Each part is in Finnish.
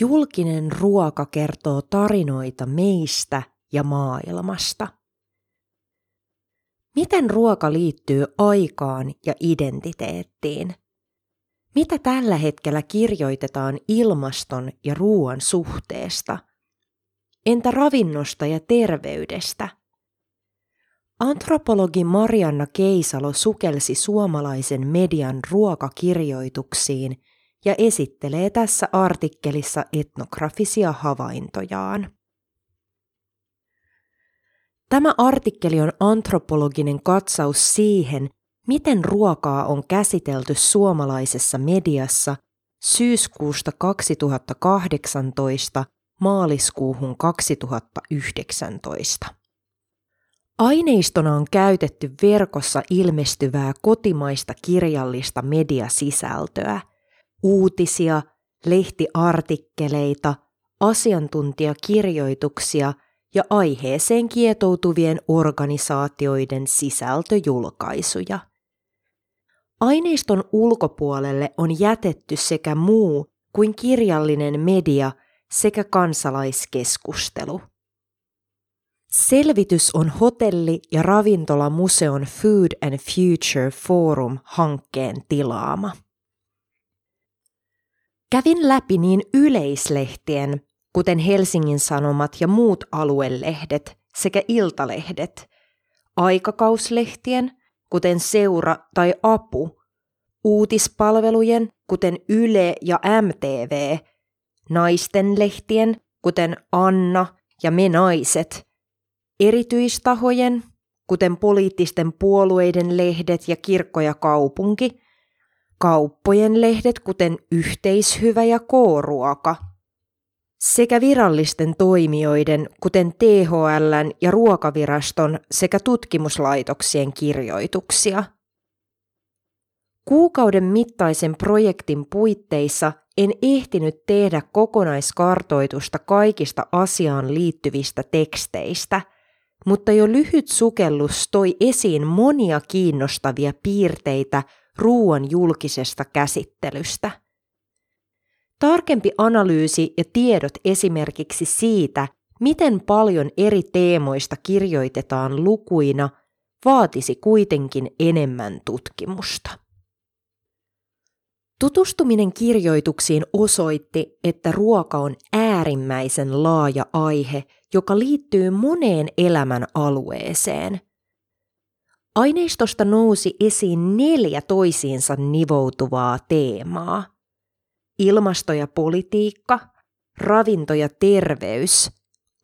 Julkinen ruoka kertoo tarinoita meistä ja maailmasta. Miten ruoka liittyy aikaan ja identiteettiin? Mitä tällä hetkellä kirjoitetaan ilmaston ja ruoan suhteesta? Entä ravinnosta ja terveydestä? Antropologi Marianna Keisalo sukelsi suomalaisen median ruokakirjoituksiin ja esittelee tässä artikkelissa etnografisia havaintojaan. Tämä artikkeli on antropologinen katsaus siihen, miten ruokaa on käsitelty suomalaisessa mediassa syyskuusta 2018 maaliskuuhun 2019. Aineistona on käytetty verkossa ilmestyvää kotimaista kirjallista mediasisältöä, uutisia, lehtiartikkeleita, asiantuntijakirjoituksia ja aiheeseen kietoutuvien organisaatioiden sisältöjulkaisuja. Aineiston ulkopuolelle on jätetty sekä muu kuin kirjallinen media sekä kansalaiskeskustelu. Selvitys on hotelli- ja ravintolamuseon Food and Future Forum-hankkeen tilaama. Kävin läpi niin yleislehtien, kuten Helsingin Sanomat ja muut aluelehdet sekä iltalehdet, aikakauslehtien, kuten Seura tai Apu, uutispalvelujen, kuten Yle ja MTV, naisten lehtien, kuten Anna ja Me Naiset, erityistahojen, kuten poliittisten puolueiden lehdet ja kirkko ja kaupunki, kauppojen lehdet, kuten Yhteishyvä ja K-ruoka, sekä virallisten toimijoiden, kuten THLn ja Ruokaviraston sekä tutkimuslaitoksien kirjoituksia. Kuukauden mittaisen projektin puitteissa en ehtinyt tehdä kokonaiskartoitusta kaikista asiaan liittyvistä teksteistä – mutta jo lyhyt sukellus toi esiin monia kiinnostavia piirteitä ruoan julkisesta käsittelystä. Tarkempi analyysi ja tiedot esimerkiksi siitä, miten paljon eri teemoista kirjoitetaan lukuina, vaatisi kuitenkin enemmän tutkimusta. Tutustuminen kirjoituksiin osoitti, että ruoka on äärimmäisen laaja aihe, joka liittyy moneen elämän alueeseen. Aineistosta nousi esiin neljä toisiinsa nivoutuvaa teemaa. Ilmasto ja politiikka, ravinto ja terveys,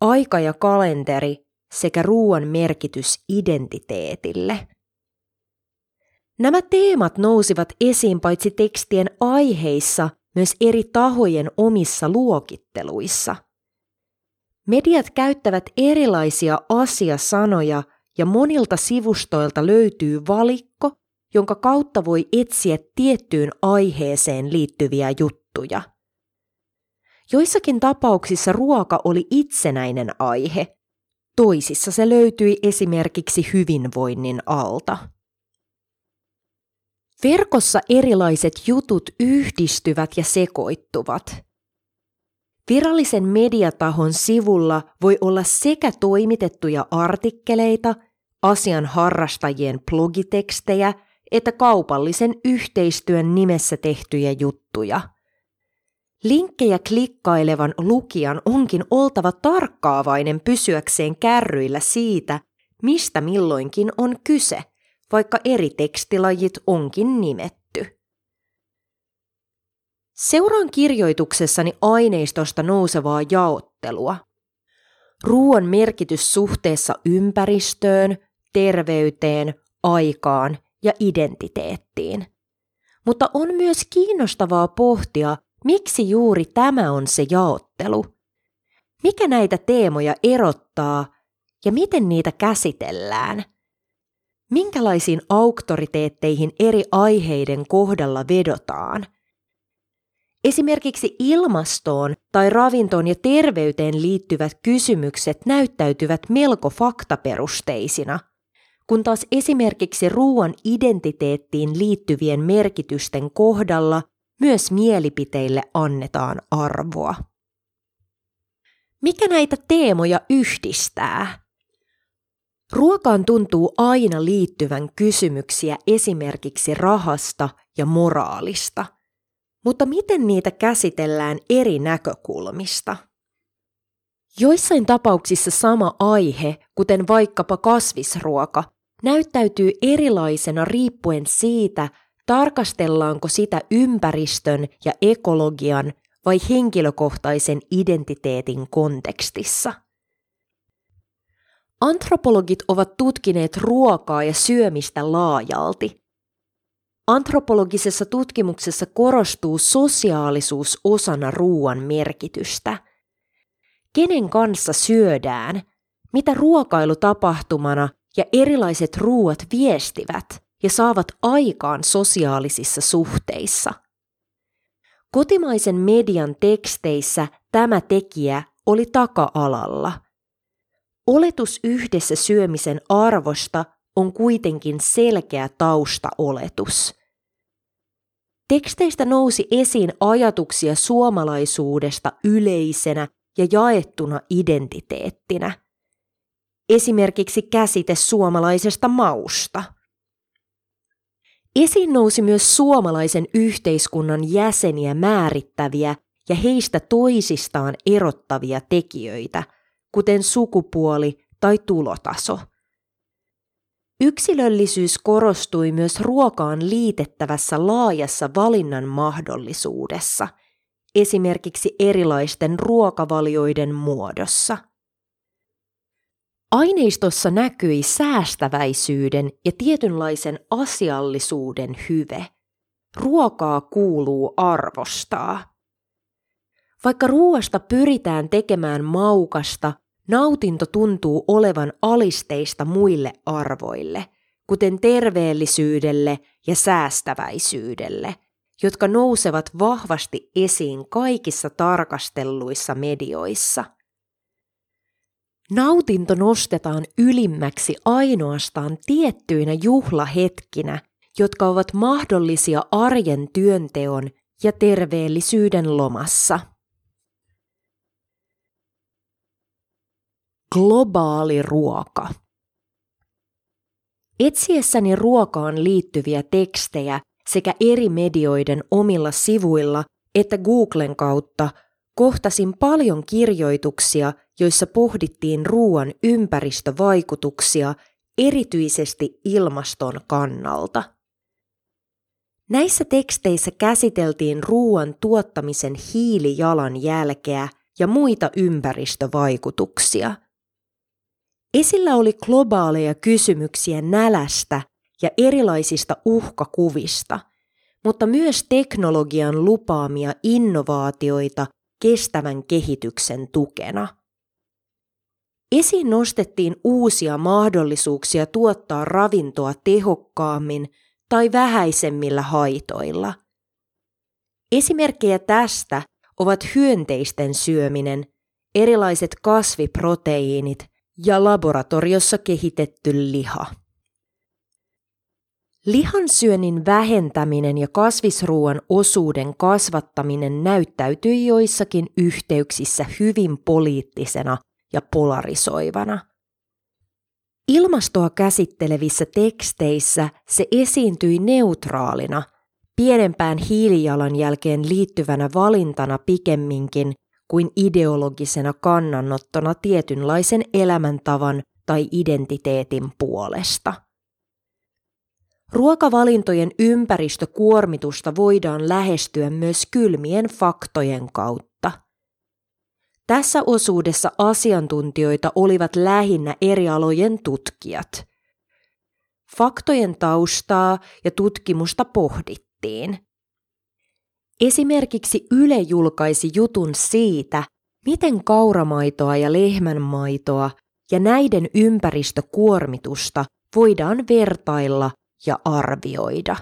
aika ja kalenteri sekä ruoan merkitys identiteetille – Nämä teemat nousivat esiin paitsi tekstien aiheissa, myös eri tahojen omissa luokitteluissa. Mediat käyttävät erilaisia asiasanoja ja monilta sivustoilta löytyy valikko, jonka kautta voi etsiä tiettyyn aiheeseen liittyviä juttuja. Joissakin tapauksissa ruoka oli itsenäinen aihe, toisissa se löytyi esimerkiksi hyvinvoinnin alta. Verkossa erilaiset jutut yhdistyvät ja sekoittuvat. Virallisen mediatahon sivulla voi olla sekä toimitettuja artikkeleita, asian harrastajien blogitekstejä että kaupallisen yhteistyön nimessä tehtyjä juttuja. Linkkejä klikkailevan lukijan onkin oltava tarkkaavainen pysyäkseen kärryillä siitä, mistä milloinkin on kyse – vaikka eri tekstilajit onkin nimetty. Seuraan kirjoituksessani aineistosta nousevaa jaottelua. Ruoan merkitys suhteessa ympäristöön, terveyteen, aikaan ja identiteettiin. Mutta on myös kiinnostavaa pohtia, miksi juuri tämä on se jaottelu. Mikä näitä teemoja erottaa ja miten niitä käsitellään – minkälaisiin auktoriteetteihin eri aiheiden kohdalla vedotaan. Esimerkiksi ilmastoon tai ravintoon ja terveyteen liittyvät kysymykset näyttäytyvät melko faktaperusteisina, kun taas esimerkiksi ruoan identiteettiin liittyvien merkitysten kohdalla myös mielipiteille annetaan arvoa. Mikä näitä teemoja yhdistää? Ruokaan tuntuu aina liittyvän kysymyksiä esimerkiksi rahasta ja moraalista. Mutta miten niitä käsitellään eri näkökulmista? Joissain tapauksissa sama aihe, kuten vaikkapa kasvisruoka, näyttäytyy erilaisena riippuen siitä, tarkastellaanko sitä ympäristön ja ekologian vai henkilökohtaisen identiteetin kontekstissa. Antropologit ovat tutkineet ruokaa ja syömistä laajalti. Antropologisessa tutkimuksessa korostuu sosiaalisuus osana ruoan merkitystä. Kenen kanssa syödään, mitä ruokailutapahtumana ja erilaiset ruuat viestivät ja saavat aikaan sosiaalisissa suhteissa. Kotimaisen median teksteissä tämä tekijä oli taka-alalla – Oletus yhdessä syömisen arvosta on kuitenkin selkeä taustaoletus. Teksteistä nousi esiin ajatuksia suomalaisuudesta yleisenä ja jaettuna identiteettinä. Esimerkiksi käsite suomalaisesta mausta. Esiin nousi myös suomalaisen yhteiskunnan jäseniä määrittäviä ja heistä toisistaan erottavia tekijöitä – kuten sukupuoli tai tulotaso. Yksilöllisyys korostui myös ruokaan liitettävässä laajassa valinnan mahdollisuudessa, esimerkiksi erilaisten ruokavalioiden muodossa. Aineistossa näkyi säästäväisyyden ja tietynlaisen asiallisuuden hyve. Ruokaa kuuluu arvostaa. Vaikka ruoasta pyritään tekemään maukasta, nautinto tuntuu olevan alisteista muille arvoille, kuten terveellisyydelle ja säästäväisyydelle, jotka nousevat vahvasti esiin kaikissa tarkastelluissa medioissa. Nautinto nostetaan ylimmäksi ainoastaan tiettyinä juhlahetkinä, jotka ovat mahdollisia arjen työnteon ja terveellisyyden lomassa. Globaali ruoka. Etsiessäni ruokaan liittyviä tekstejä sekä eri medioiden omilla sivuilla että Googlen kautta kohtasin paljon kirjoituksia, joissa pohdittiin ruoan ympäristövaikutuksia erityisesti ilmaston kannalta. Näissä teksteissä käsiteltiin ruoan tuottamisen hiilijalanjälkeä ja muita ympäristövaikutuksia – Esillä oli globaaleja kysymyksiä nälästä ja erilaisista uhkakuvista, mutta myös teknologian lupaamia innovaatioita kestävän kehityksen tukena. Esiin nostettiin uusia mahdollisuuksia tuottaa ravintoa tehokkaammin tai vähäisemmillä haitoilla. Esimerkkejä tästä ovat hyönteisten syöminen, erilaiset kasviproteiinit – ja laboratoriossa kehitetty liha. Lihansyönnin vähentäminen ja kasvisruoan osuuden kasvattaminen näyttäytyi joissakin yhteyksissä hyvin poliittisena ja polarisoivana. Ilmastoa käsittelevissä teksteissä se esiintyi neutraalina, pienempään hiilijalanjälkeen liittyvänä valintana pikemminkin kuin ideologisena kannanottona tietynlaisen elämäntavan tai identiteetin puolesta. Ruokavalintojen ympäristökuormitusta voidaan lähestyä myös kylmien faktojen kautta. Tässä osuudessa asiantuntijoita olivat lähinnä eri alojen tutkijat. Faktojen taustaa ja tutkimusta pohdittiin. Esimerkiksi Yle julkaisi jutun siitä, miten kauramaitoa ja lehmänmaitoa ja näiden ympäristökuormitusta voidaan vertailla ja arvioida.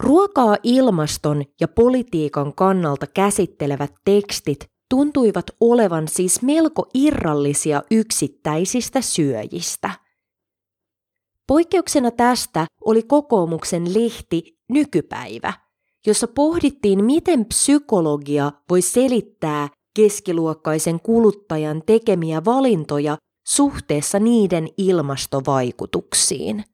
Ruokaa ilmaston ja politiikan kannalta käsittelevät tekstit tuntuivat olevan siis melko irrallisia yksittäisistä syöjistä. Poikkeuksena tästä oli kokoomuksen lehti Nykypäivä – jossa pohdittiin, miten psykologia voi selittää keskiluokkaisen kuluttajan tekemiä valintoja suhteessa niiden ilmastovaikutuksiin.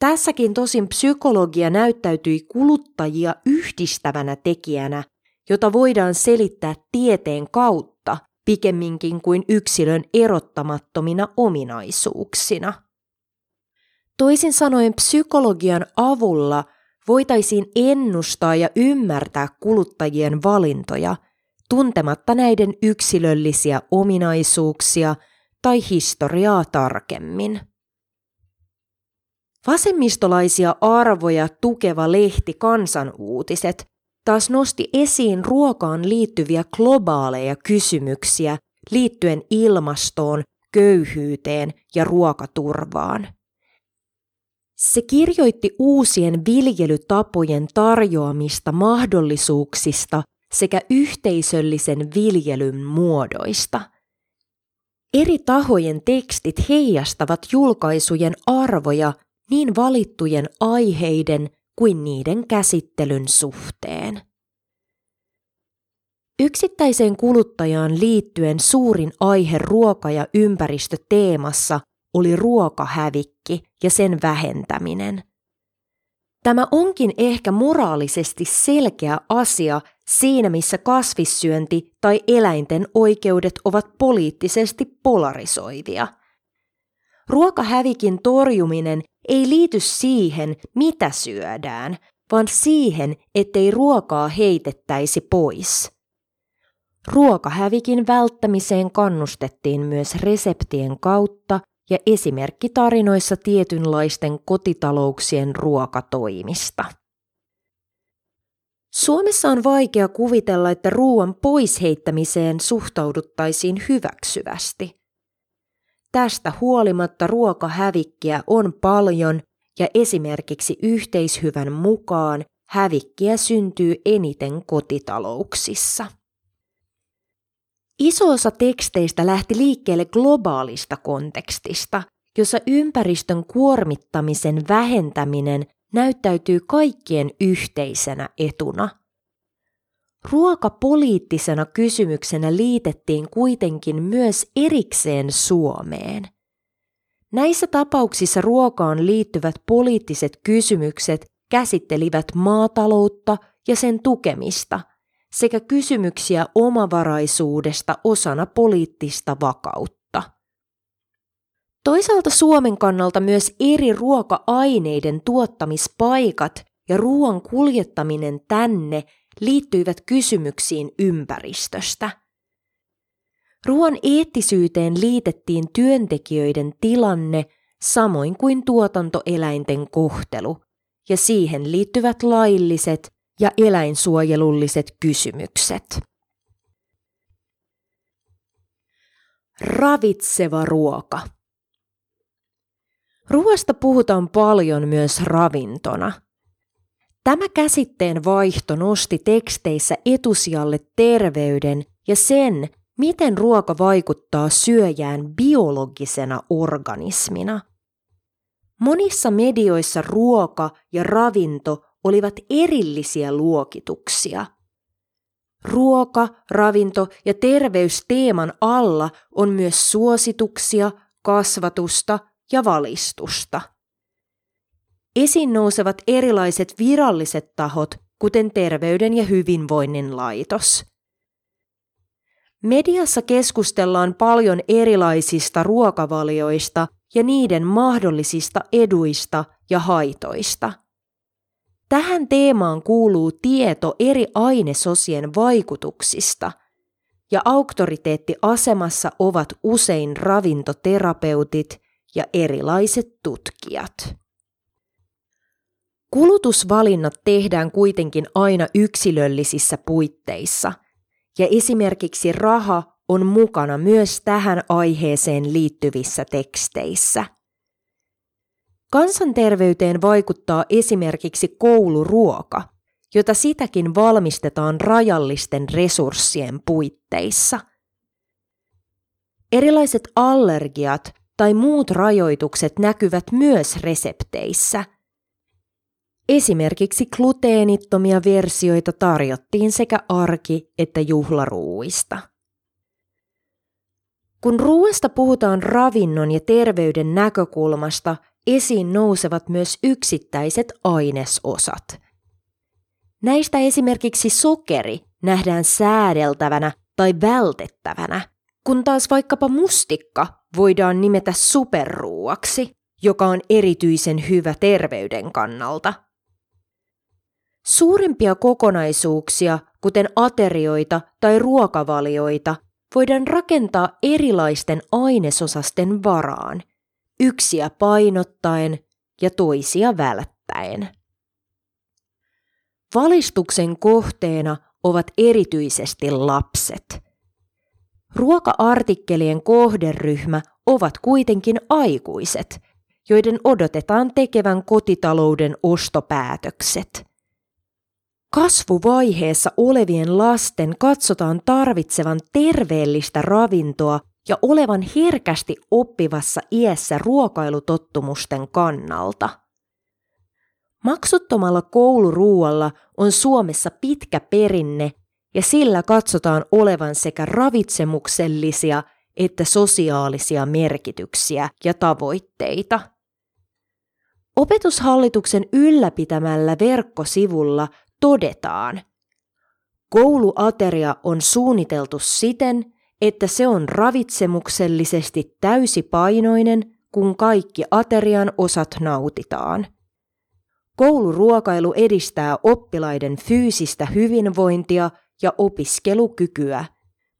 Tässäkin tosin psykologia näyttäytyi kuluttajia yhdistävänä tekijänä, jota voidaan selittää tieteen kautta pikemminkin kuin yksilön erottamattomina ominaisuuksina. Toisin sanoen psykologian avulla voitaisiin ennustaa ja ymmärtää kuluttajien valintoja tuntematta näiden yksilöllisiä ominaisuuksia tai historiaa tarkemmin. Vasemmistolaisia arvoja tukeva lehti Kansanuutiset taas nosti esiin ruokaan liittyviä globaaleja kysymyksiä liittyen ilmastoon, köyhyyteen ja ruokaturvaan. Se kirjoitti uusien viljelytapojen tarjoamista mahdollisuuksista sekä yhteisöllisen viljelyn muodoista. Eri tahojen tekstit heijastavat julkaisujen arvoja niin valittujen aiheiden kuin niiden käsittelyn suhteen. Yksittäiseen kuluttajaan liittyen suurin aihe ruoka- ja ympäristöteemassa oli ruokahävikki ja sen vähentäminen. Tämä onkin ehkä moraalisesti selkeä asia siinä, missä kasvissyönti tai eläinten oikeudet ovat poliittisesti polarisoivia. Ruokahävikin torjuminen ei liity siihen, mitä syödään, vaan siihen, ettei ruokaa heitettäisi pois. Ruokahävikin välttämiseen kannustettiin myös reseptien kautta ja esimerkkitarinoissa tietynlaisten kotitalouksien ruokatoimista. Suomessa on vaikea kuvitella, että ruoan poisheittämiseen suhtauduttaisiin hyväksyvästi. Tästä huolimatta ruokahävikkiä on paljon ja esimerkiksi yhteishyvän mukaan hävikkiä syntyy eniten kotitalouksissa. Iso osa teksteistä lähti liikkeelle globaalista kontekstista, jossa ympäristön kuormittamisen vähentäminen näyttäytyy kaikkien yhteisenä etuna. Ruokapoliittisena kysymyksenä liitettiin kuitenkin myös erikseen Suomeen. Näissä tapauksissa ruokaan liittyvät poliittiset kysymykset käsittelivät maataloutta ja sen tukemista sekä kysymyksiä omavaraisuudesta osana poliittista vakautta. Toisaalta Suomen kannalta myös eri ruoka-aineiden tuottamispaikat ja ruoan kuljettaminen tänne liittyivät kysymyksiin ympäristöstä. Ruoan eettisyyteen liitettiin työntekijöiden tilanne samoin kuin tuotantoeläinten kohtelu ja siihen liittyvät lailliset ja eläinsuojelulliset kysymykset. Ravitseva ruoka. Ruoasta puhutaan paljon myös ravintona – Tämä käsitteen vaihto nosti teksteissä etusijalle terveyden ja sen, miten ruoka vaikuttaa syöjään biologisena organismina. Monissa medioissa ruoka ja ravinto olivat erillisiä luokituksia. Ruoka, ravinto ja terveysteeman alla on myös suosituksia, kasvatusta ja valistusta. Esiin nousevat erilaiset viralliset tahot, kuten Terveyden ja hyvinvoinnin laitos. Mediassa keskustellaan paljon erilaisista ruokavalioista ja niiden mahdollisista eduista ja haitoista. Tähän teemaan kuuluu tieto eri ainesosien vaikutuksista, ja auktoriteettiasemassa ovat usein ravintoterapeutit ja erilaiset tutkijat. Kulutusvalinnat tehdään kuitenkin aina yksilöllisissä puitteissa, ja esimerkiksi raha on mukana myös tähän aiheeseen liittyvissä teksteissä. Kansanterveyteen vaikuttaa esimerkiksi kouluruoka, jota sitäkin valmistetaan rajallisten resurssien puitteissa. Erilaiset allergiat tai muut rajoitukset näkyvät myös resepteissä – Esimerkiksi gluteenittomia versioita tarjottiin sekä arki- että juhlaruuista. Kun ruoasta puhutaan ravinnon ja terveyden näkökulmasta, esiin nousevat myös yksittäiset ainesosat. Näistä esimerkiksi sokeri nähdään säädeltävänä tai vältettävänä, kun taas vaikkapa mustikka voidaan nimetä superruuaksi, joka on erityisen hyvä terveyden kannalta. Suurempia kokonaisuuksia, kuten aterioita tai ruokavalioita, voidaan rakentaa erilaisten ainesosasten varaan, yksiä painottaen ja toisia välttäen. Valistuksen kohteena ovat erityisesti lapset. Ruoka-artikkelien kohderyhmä ovat kuitenkin aikuiset, joiden odotetaan tekevän kotitalouden ostopäätökset. Kasvuvaiheessa olevien lasten katsotaan tarvitsevan terveellistä ravintoa ja olevan herkästi oppivassa iässä ruokailutottumusten kannalta. Maksuttomalla kouluruualla on Suomessa pitkä perinne ja sillä katsotaan olevan sekä ravitsemuksellisia että sosiaalisia merkityksiä ja tavoitteita. Opetushallituksen ylläpitämällä verkkosivulla todetaan, kouluateria on suunniteltu siten, että se on ravitsemuksellisesti täysipainoinen, kun kaikki aterian osat nautitaan. Kouluruokailu edistää oppilaiden fyysistä hyvinvointia ja opiskelukykyä,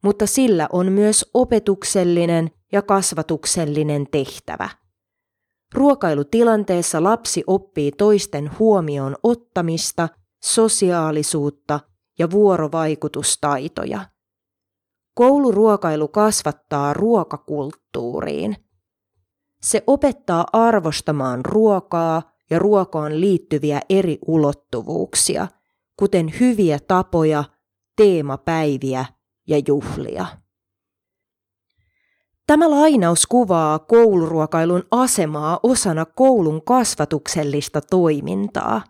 mutta sillä on myös opetuksellinen ja kasvatuksellinen tehtävä. Ruokailutilanteessa lapsi oppii toisten huomioon ottamista, sosiaalisuutta ja vuorovaikutustaitoja. Kouluruokailu kasvattaa ruokakulttuuriin. Se opettaa arvostamaan ruokaa ja ruokaan liittyviä eri ulottuvuuksia, kuten hyviä tapoja, teemapäiviä ja juhlia. Tämä lainaus kuvaa kouluruokailun asemaa osana koulun kasvatuksellista toimintaa.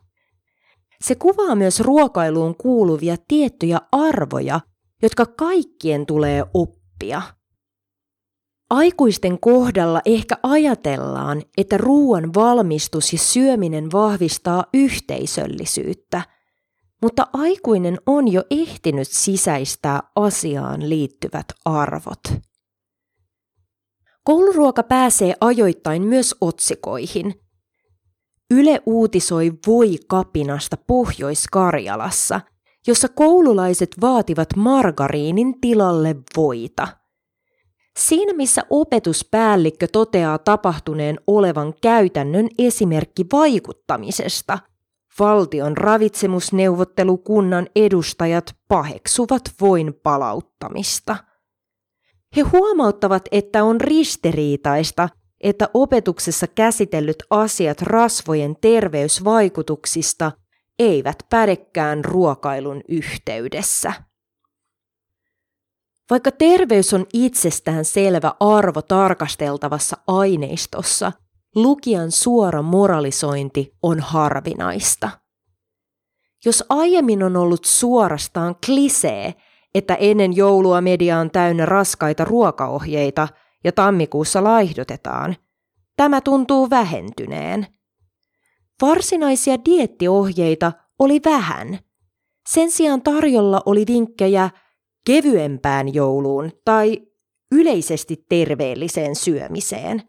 Se kuvaa myös ruokailuun kuuluvia tiettyjä arvoja, jotka kaikkien tulee oppia. Aikuisten kohdalla ehkä ajatellaan, että ruoan valmistus ja syöminen vahvistaa yhteisöllisyyttä, mutta aikuinen on jo ehtinyt sisäistää asiaan liittyvät arvot. Kouluruoka pääsee ajoittain myös otsikoihin. Yle uutisoi voi kapinasta Pohjois-Karjalassa, jossa koululaiset vaativat margariinin tilalle voita. Siinä missä opetuspäällikkö toteaa tapahtuneen olevan käytännön esimerkki vaikuttamisesta, valtion ravitsemusneuvottelukunnan edustajat paheksuvat voin palauttamista. He huomauttavat, että on ristiriitaista, että opetuksessa käsitellyt asiat rasvojen terveysvaikutuksista eivät pädekään ruokailun yhteydessä. Vaikka terveys on itsestään selvä arvo tarkasteltavassa aineistossa, lukijan suora moralisointi on harvinaista. Jos aiemmin on ollut suorastaan klisee, että ennen joulua media on täynnä raskaita ruokaohjeita ja tammikuussa laihdotetaan, tämä tuntuu vähentyneen – Varsinaisia diettiohjeita oli vähän. Sen sijaan tarjolla oli vinkkejä kevyempään jouluun tai yleisesti terveelliseen syömiseen.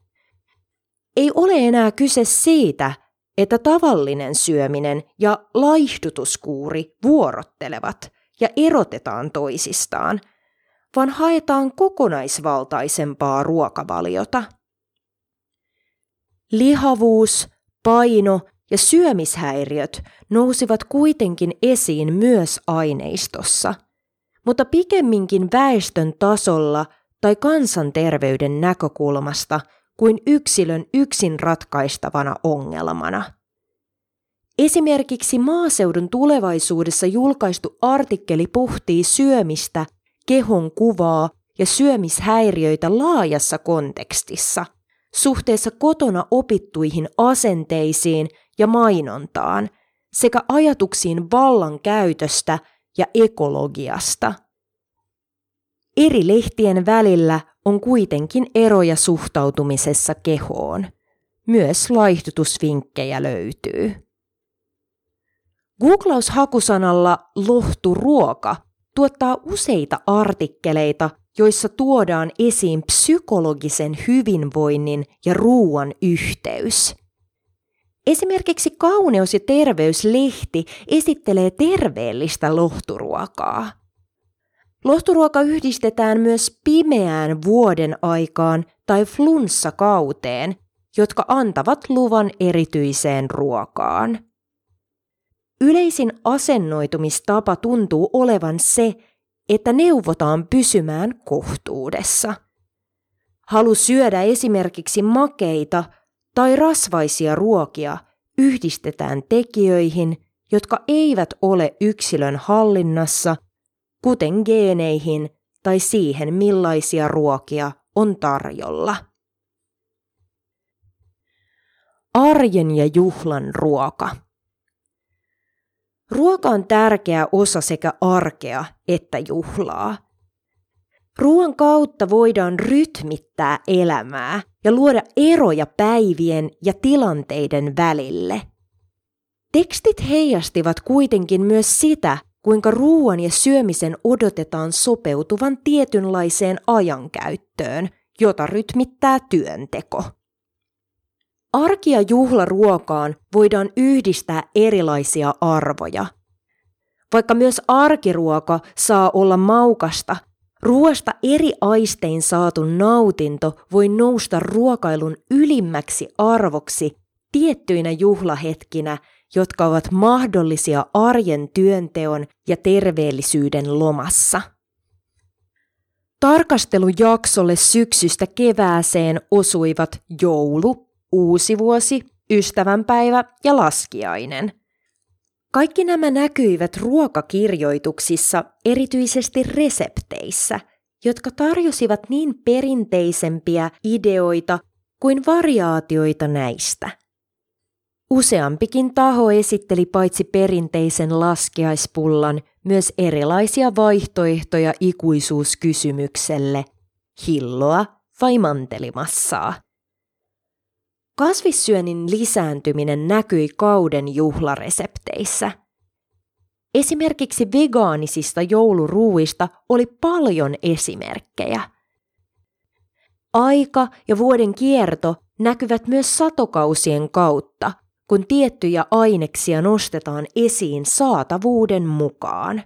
Ei ole enää kyse siitä, että tavallinen syöminen ja laihdutuskuuri vuorottelevat ja erotetaan toisistaan, vaan haetaan kokonaisvaltaisempaa ruokavaliota. Lihavuus, paino ja syömishäiriöt nousivat kuitenkin esiin myös aineistossa, mutta pikemminkin väestön tasolla tai kansanterveyden näkökulmasta kuin yksilön yksin ratkaistavana ongelmana. Esimerkiksi maaseudun tulevaisuudessa julkaistu artikkeli pohtii syömistä, kehon kuvaa ja syömishäiriöitä laajassa kontekstissa, suhteessa kotona opittuihin asenteisiin ja mainontaan sekä ajatuksiin vallan käytöstä ja ekologiasta. Eri lehtien välillä on kuitenkin eroja suhtautumisessa kehoon. Myös laihdutusvinkkejä löytyy. Googlaus-hakusanalla lohturuoka tuottaa useita artikkeleita, joissa tuodaan esiin psykologisen hyvinvoinnin ja ruoan yhteys. Esimerkiksi Kauneus- ja terveyslehti esittelee terveellistä lohturuokaa. Lohturuoka yhdistetään myös pimeään vuoden aikaan tai flunssakauteen, jotka antavat luvan erityiseen ruokaan. Yleisin asennoitumistapa tuntuu olevan se, että neuvotaan pysymään kohtuudessa. Halu syödä esimerkiksi makeita tai rasvaisia ruokia yhdistetään tekijöihin, jotka eivät ole yksilön hallinnassa, kuten geeneihin tai siihen, millaisia ruokia on tarjolla. Arjen ja juhlan ruoka. Ruoka on tärkeä osa sekä arkea että juhlaa. Ruoan kautta voidaan rytmittää elämää ja luoda eroja päivien ja tilanteiden välille. Tekstit heijastivat kuitenkin myös sitä, kuinka ruoan ja syömisen odotetaan sopeutuvan tietynlaiseen ajankäyttöön, jota rytmittää työnteko. Arki- ja juhlaruokaan voidaan yhdistää erilaisia arvoja. Vaikka myös arkiruoka saa olla maukasta, ruoasta eri aistein saatu nautinto voi nousta ruokailun ylimmäksi arvoksi tiettyinä juhlahetkinä, jotka ovat mahdollisia arjen työnteon ja terveellisyyden lomassa. Tarkastelujaksolle syksystä kevääseen osuivat joulu, uusi vuosi, ystävänpäivä ja laskiainen. Kaikki nämä näkyivät ruokakirjoituksissa, erityisesti resepteissä, jotka tarjosivat niin perinteisempiä ideoita kuin variaatioita näistä. Useampikin taho esitteli paitsi perinteisen laskiaispullan myös erilaisia vaihtoehtoja ikuisuuskysymykselle, hilloa vai mantelimassaa. Kasvissyönnin lisääntyminen näkyi kauden juhlaresepteissä. Esimerkiksi vegaanisista jouluruuista oli paljon esimerkkejä. Aika ja vuoden kierto näkyvät myös satokausien kautta, kun tiettyjä aineksia nostetaan esiin saatavuuden mukaan.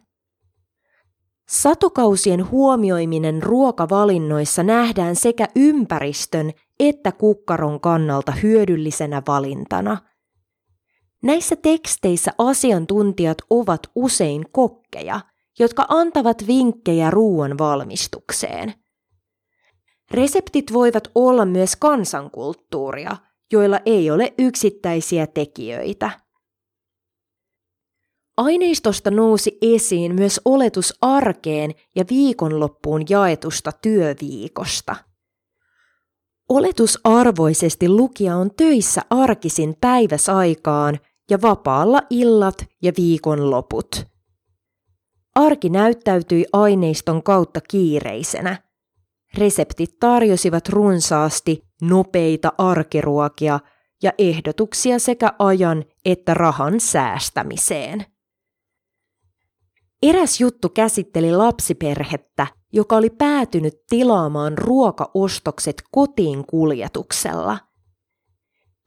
Satokausien huomioiminen ruokavalinnoissa nähdään sekä ympäristön että kukkaron kannalta hyödyllisenä valintana. Näissä teksteissä asiantuntijat ovat usein kokkeja, jotka antavat vinkkejä ruoan valmistukseen. Reseptit voivat olla myös kansankulttuuria, joilla ei ole yksittäisiä tekijöitä. Aineistosta nousi esiin myös oletus arkeen ja viikonloppuun jaetusta työviikosta. Oletusarvoisesti lukija on töissä arkisin päiväsaikaan ja vapaalla illat ja viikonloput. Arki näyttäytyi aineiston kautta kiireisenä. Reseptit tarjosivat runsaasti nopeita arkiruokia ja ehdotuksia sekä ajan että rahan säästämiseen. Eräs juttu käsitteli lapsiperhettä, joka oli päätynyt tilaamaan ruokaostokset kotiin kuljetuksella.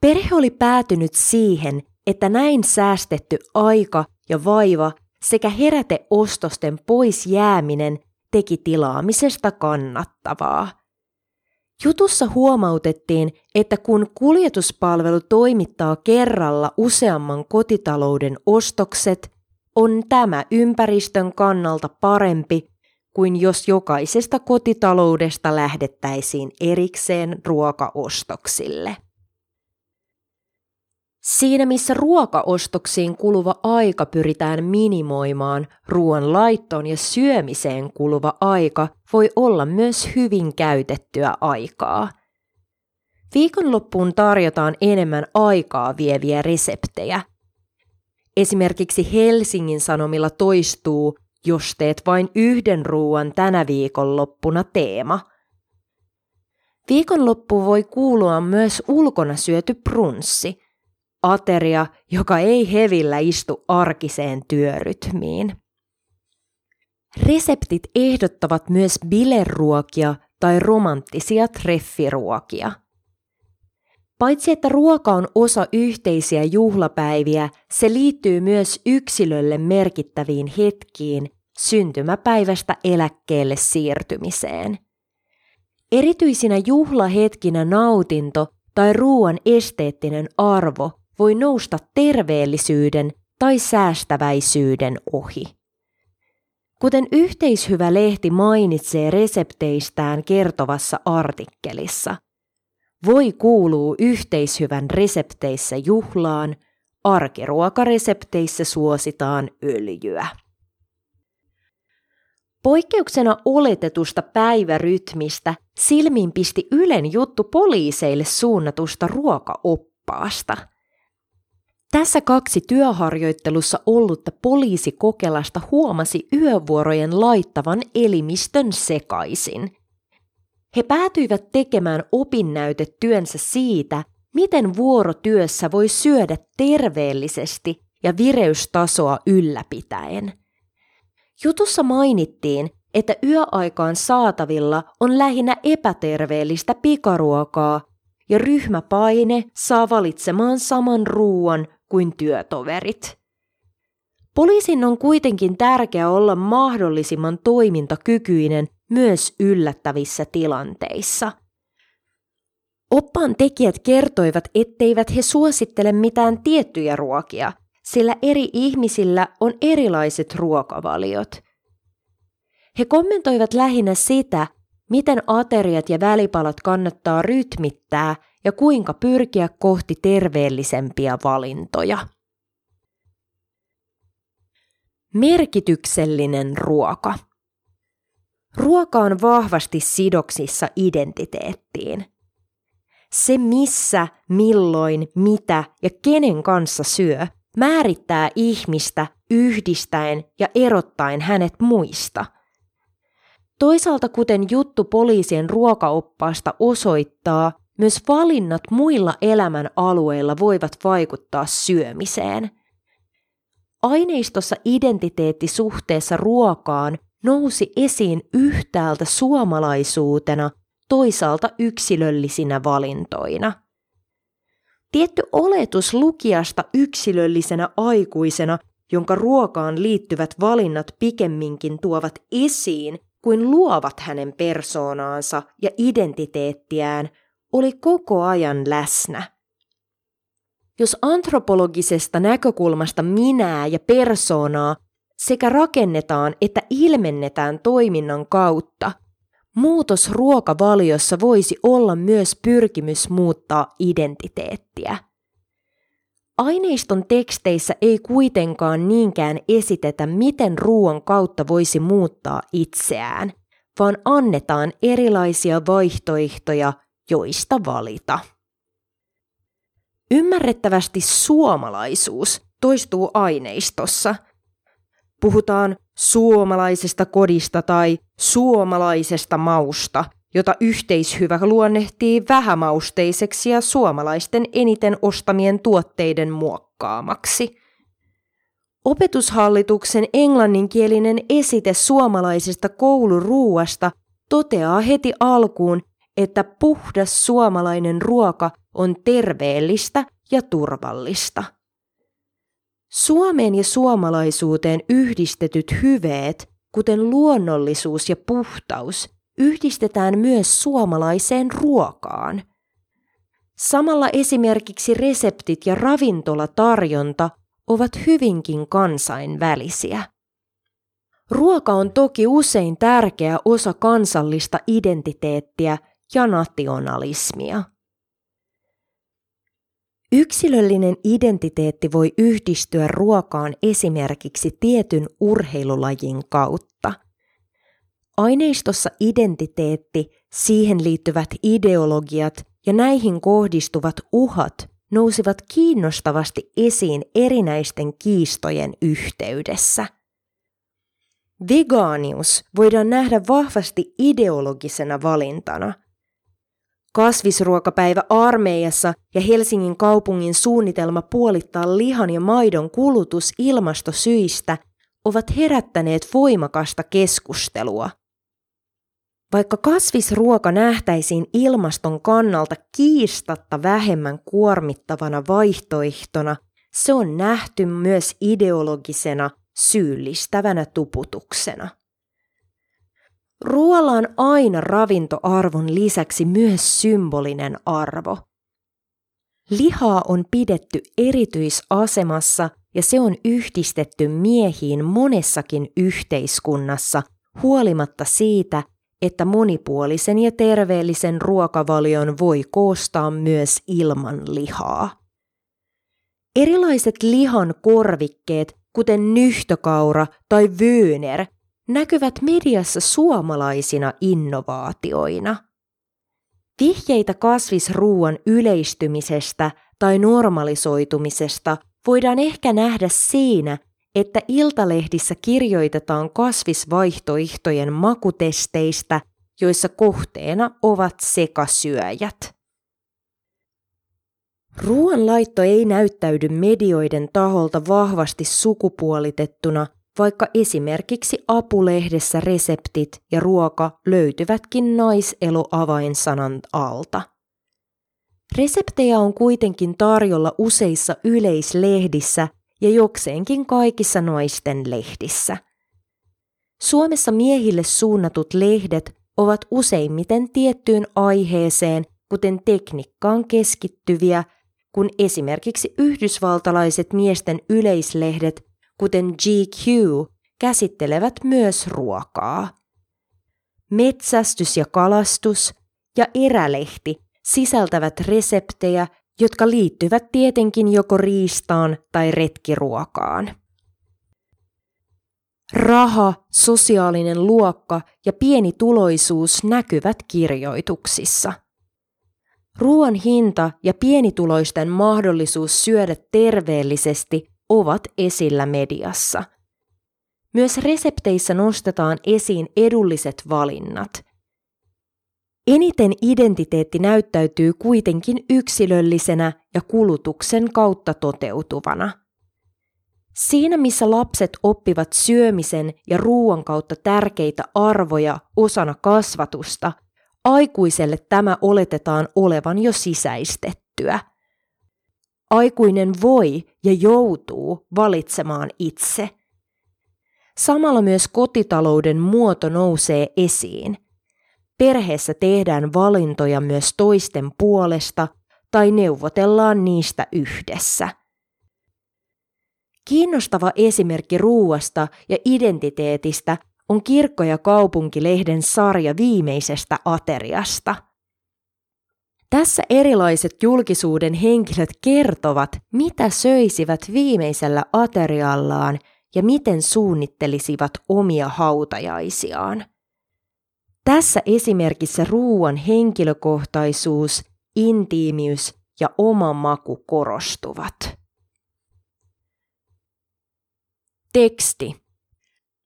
Perhe oli päätynyt siihen, että näin säästetty aika ja vaiva sekä heräteostosten pois jääminen teki tilaamisesta kannattavaa. Jutussa huomautettiin, että kun kuljetuspalvelu toimittaa kerralla useamman kotitalouden ostokset, on tämä ympäristön kannalta parempi kuin jos jokaisesta kotitaloudesta lähdettäisiin erikseen ruokaostoksille. Siinä missä ruokaostoksiin kuluva aika pyritään minimoimaan, ruoan laittoon ja syömiseen kuluva aika voi olla myös hyvin käytettyä aikaa. Viikonloppuun tarjotaan enemmän aikaa vieviä reseptejä. Esimerkiksi Helsingin Sanomilla toistuu, jos teet vain yhden ruuan tänä viikonloppuna teema. Viikonloppu voi kuulua myös ulkona syöty brunssi, ateria, joka ei hevillä istu arkiseen työrytmiin. Reseptit ehdottavat myös bileruokia tai romanttisia treffiruokia. Paitsi että ruoka on osa yhteisiä juhlapäiviä, se liittyy myös yksilölle merkittäviin hetkiin syntymäpäivästä eläkkeelle siirtymiseen. Erityisinä juhlahetkinä nautinto tai ruoan esteettinen arvo voi nousta terveellisyyden tai säästäväisyyden ohi. Kuten yhteishyvä lehti mainitsee resepteistään kertovassa artikkelissa, voi kuuluu yhteishyvän resepteissä juhlaan, arkiruokaresepteissä suositaan öljyä. Poikkeuksena oletetusta päivärytmistä silmiin pisti Ylen juttu poliiseille suunnatusta ruokaoppaasta – tässä kaksi työharjoittelussa ollutta poliisikokelasta huomasi yövuorojen laittavan elimistön sekaisin. He päätyivät tekemään opinnäytetyönsä siitä, miten vuorotyössä voi syödä terveellisesti ja vireystasoa ylläpitäen. Jutussa mainittiin, että yöaikaan saatavilla on lähinnä epäterveellistä pikaruokaa ja ryhmäpaine saa valitsemaan saman ruuan kuin työtoverit. Poliisin on kuitenkin tärkeää olla mahdollisimman toimintakykyinen myös yllättävissä tilanteissa. Oppaan tekijät kertoivat, etteivät he suosittele mitään tiettyjä ruokia, sillä eri ihmisillä on erilaiset ruokavaliot. He kommentoivat lähinnä sitä, miten ateriat ja välipalat kannattaa rytmittää ja kuinka pyrkiä kohti terveellisempiä valintoja. Merkityksellinen ruoka. Ruoka on vahvasti sidoksissa identiteettiin. Se missä, milloin, mitä ja kenen kanssa syö määrittää ihmistä yhdistäen ja erottaen hänet muista – Toisaalta kuten juttu poliisien ruokaoppaasta osoittaa, myös valinnat muilla elämän alueilla voivat vaikuttaa syömiseen. Aineistossa identiteetti suhteessa ruokaan nousi esiin yhtäältä suomalaisuutena, toisaalta yksilöllisinä valintoina. Tietty oletus lukijasta yksilöllisenä aikuisena, jonka ruokaan liittyvät valinnat pikemminkin tuovat esiin kuin luovat hänen persoonaansa ja identiteettiään, oli koko ajan läsnä. Jos antropologisesta näkökulmasta minää ja persoonaa sekä rakennetaan että ilmennetään toiminnan kautta, muutos ruokavaliossa voisi olla myös pyrkimys muuttaa identiteettiä. Aineiston teksteissä ei kuitenkaan niinkään esitetä, miten ruoan kautta voisi muuttaa itseään, vaan annetaan erilaisia vaihtoehtoja, joista valita. Ymmärrettävästi suomalaisuus toistuu aineistossa. Puhutaan suomalaisesta kodista tai suomalaisesta mausta – jota yhteishyvä luonnehtii vähämausteiseksi ja suomalaisten eniten ostamien tuotteiden muokkaamaksi. Opetushallituksen englanninkielinen esite suomalaisesta kouluruuasta toteaa heti alkuun, että puhdas suomalainen ruoka on terveellistä ja turvallista. Suomeen ja suomalaisuuteen yhdistetyt hyveet, kuten luonnollisuus ja puhtaus, yhdistetään myös suomalaiseen ruokaan. Samalla esimerkiksi reseptit ja ravintolatarjonta ovat hyvinkin kansainvälisiä. Ruoka on toki usein tärkeä osa kansallista identiteettiä ja nationalismia. Yksilöllinen identiteetti voi yhdistyä ruokaan esimerkiksi tietyn urheilulajin kautta – Aineistossa identiteetti, siihen liittyvät ideologiat ja näihin kohdistuvat uhat nousivat kiinnostavasti esiin erinäisten kiistojen yhteydessä. Vegaanius voidaan nähdä vahvasti ideologisena valintana. Kasvisruokapäivä armeijassa ja Helsingin kaupungin suunnitelma puolittaa lihan ja maidon kulutus ilmastosyistä ovat herättäneet voimakasta keskustelua. Vaikka kasvisruoka nähtäisiin ilmaston kannalta kiistatta vähemmän kuormittavana vaihtoehtona, se on nähty myös ideologisena syyllistävänä tuputuksena. Ruoalla on aina ravintoarvon lisäksi myös symbolinen arvo. Lihaa on pidetty erityisasemassa ja se on yhdistetty miehiin monessakin yhteiskunnassa, huolimatta siitä, että monipuolisen ja terveellisen ruokavalion voi koostaa myös ilman lihaa. Erilaiset lihan korvikkeet, kuten nyhtökaura tai vyyner, näkyvät mediassa suomalaisina innovaatioina. Vihjeitä kasvisruuan yleistymisestä tai normalisoitumisesta voidaan ehkä nähdä siinä, että iltalehdissä kirjoitetaan kasvisvaihtoehtojen makutesteistä, joissa kohteena ovat sekasyöjät. Ruoanlaitto ei näyttäydy medioiden taholta vahvasti sukupuolitettuna, vaikka esimerkiksi apulehdessä reseptit ja ruoka löytyvätkin naiseloavainsanan alta. Reseptejä on kuitenkin tarjolla useissa yleislehdissä ja jokseenkin kaikissa naisten lehdissä. Suomessa miehille suunnatut lehdet ovat useimmiten tiettyyn aiheeseen, kuten tekniikkaan keskittyviä, kun esimerkiksi yhdysvaltalaiset miesten yleislehdet, kuten GQ, käsittelevät myös ruokaa. Metsästys ja kalastus ja erälehti sisältävät reseptejä jotka liittyvät tietenkin joko riistaan tai retkiruokaan. Raha, sosiaalinen luokka ja pieni tuloisuus näkyvät kirjoituksissa. Ruoan hinta ja pienituloisten mahdollisuus syödä terveellisesti ovat esillä mediassa. Myös resepteissä nostetaan esiin edulliset valinnat – Eniten identiteetti näyttäytyy kuitenkin yksilöllisenä ja kulutuksen kautta toteutuvana. Siinä missä lapset oppivat syömisen ja ruoan kautta tärkeitä arvoja osana kasvatusta, aikuiselle tämä oletetaan olevan jo sisäistettyä. Aikuinen voi ja joutuu valitsemaan itse. Samalla myös kotitalouden muoto nousee esiin – Perheessä tehdään valintoja myös toisten puolesta tai neuvotellaan niistä yhdessä. Kiinnostava esimerkki ruuasta ja identiteetistä on Kirkko- ja kaupunkilehden sarja viimeisestä ateriasta. Tässä erilaiset julkisuuden henkilöt kertovat, mitä söisivät viimeisellä ateriallaan ja miten suunnittelisivat omia hautajaisiaan. Tässä esimerkissä ruoan henkilökohtaisuus, intiimiys ja oma maku korostuvat. Teksti.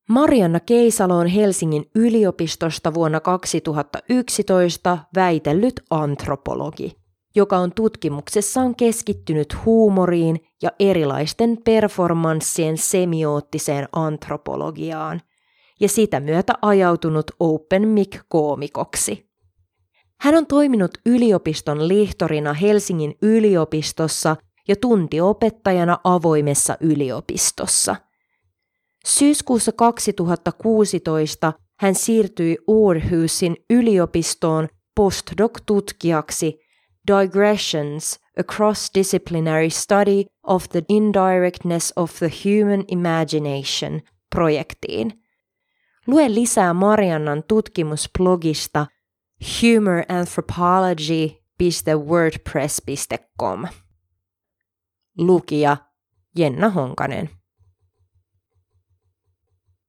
Marianna Keisalo on Helsingin yliopistosta vuonna 2011 väitellyt antropologi, joka on tutkimuksessaan keskittynyt huumoriin ja erilaisten performanssien semioottiseen antropologiaan – ja sitä myötä ajautunut open mic-koomikoksi. Hän on toiminut yliopiston lihtorina Helsingin yliopistossa ja tuntiopettajana avoimessa yliopistossa. Syyskuussa 2016 hän siirtyi Aarhusin yliopistoon postdoc-tutkijaksi Digressions, a cross-disciplinary study of the indirectness of the human imagination projektiin – Lue lisää Mariannan tutkimusblogista humoranthropology.wordpress.com. Lukija Jenna Honkanen.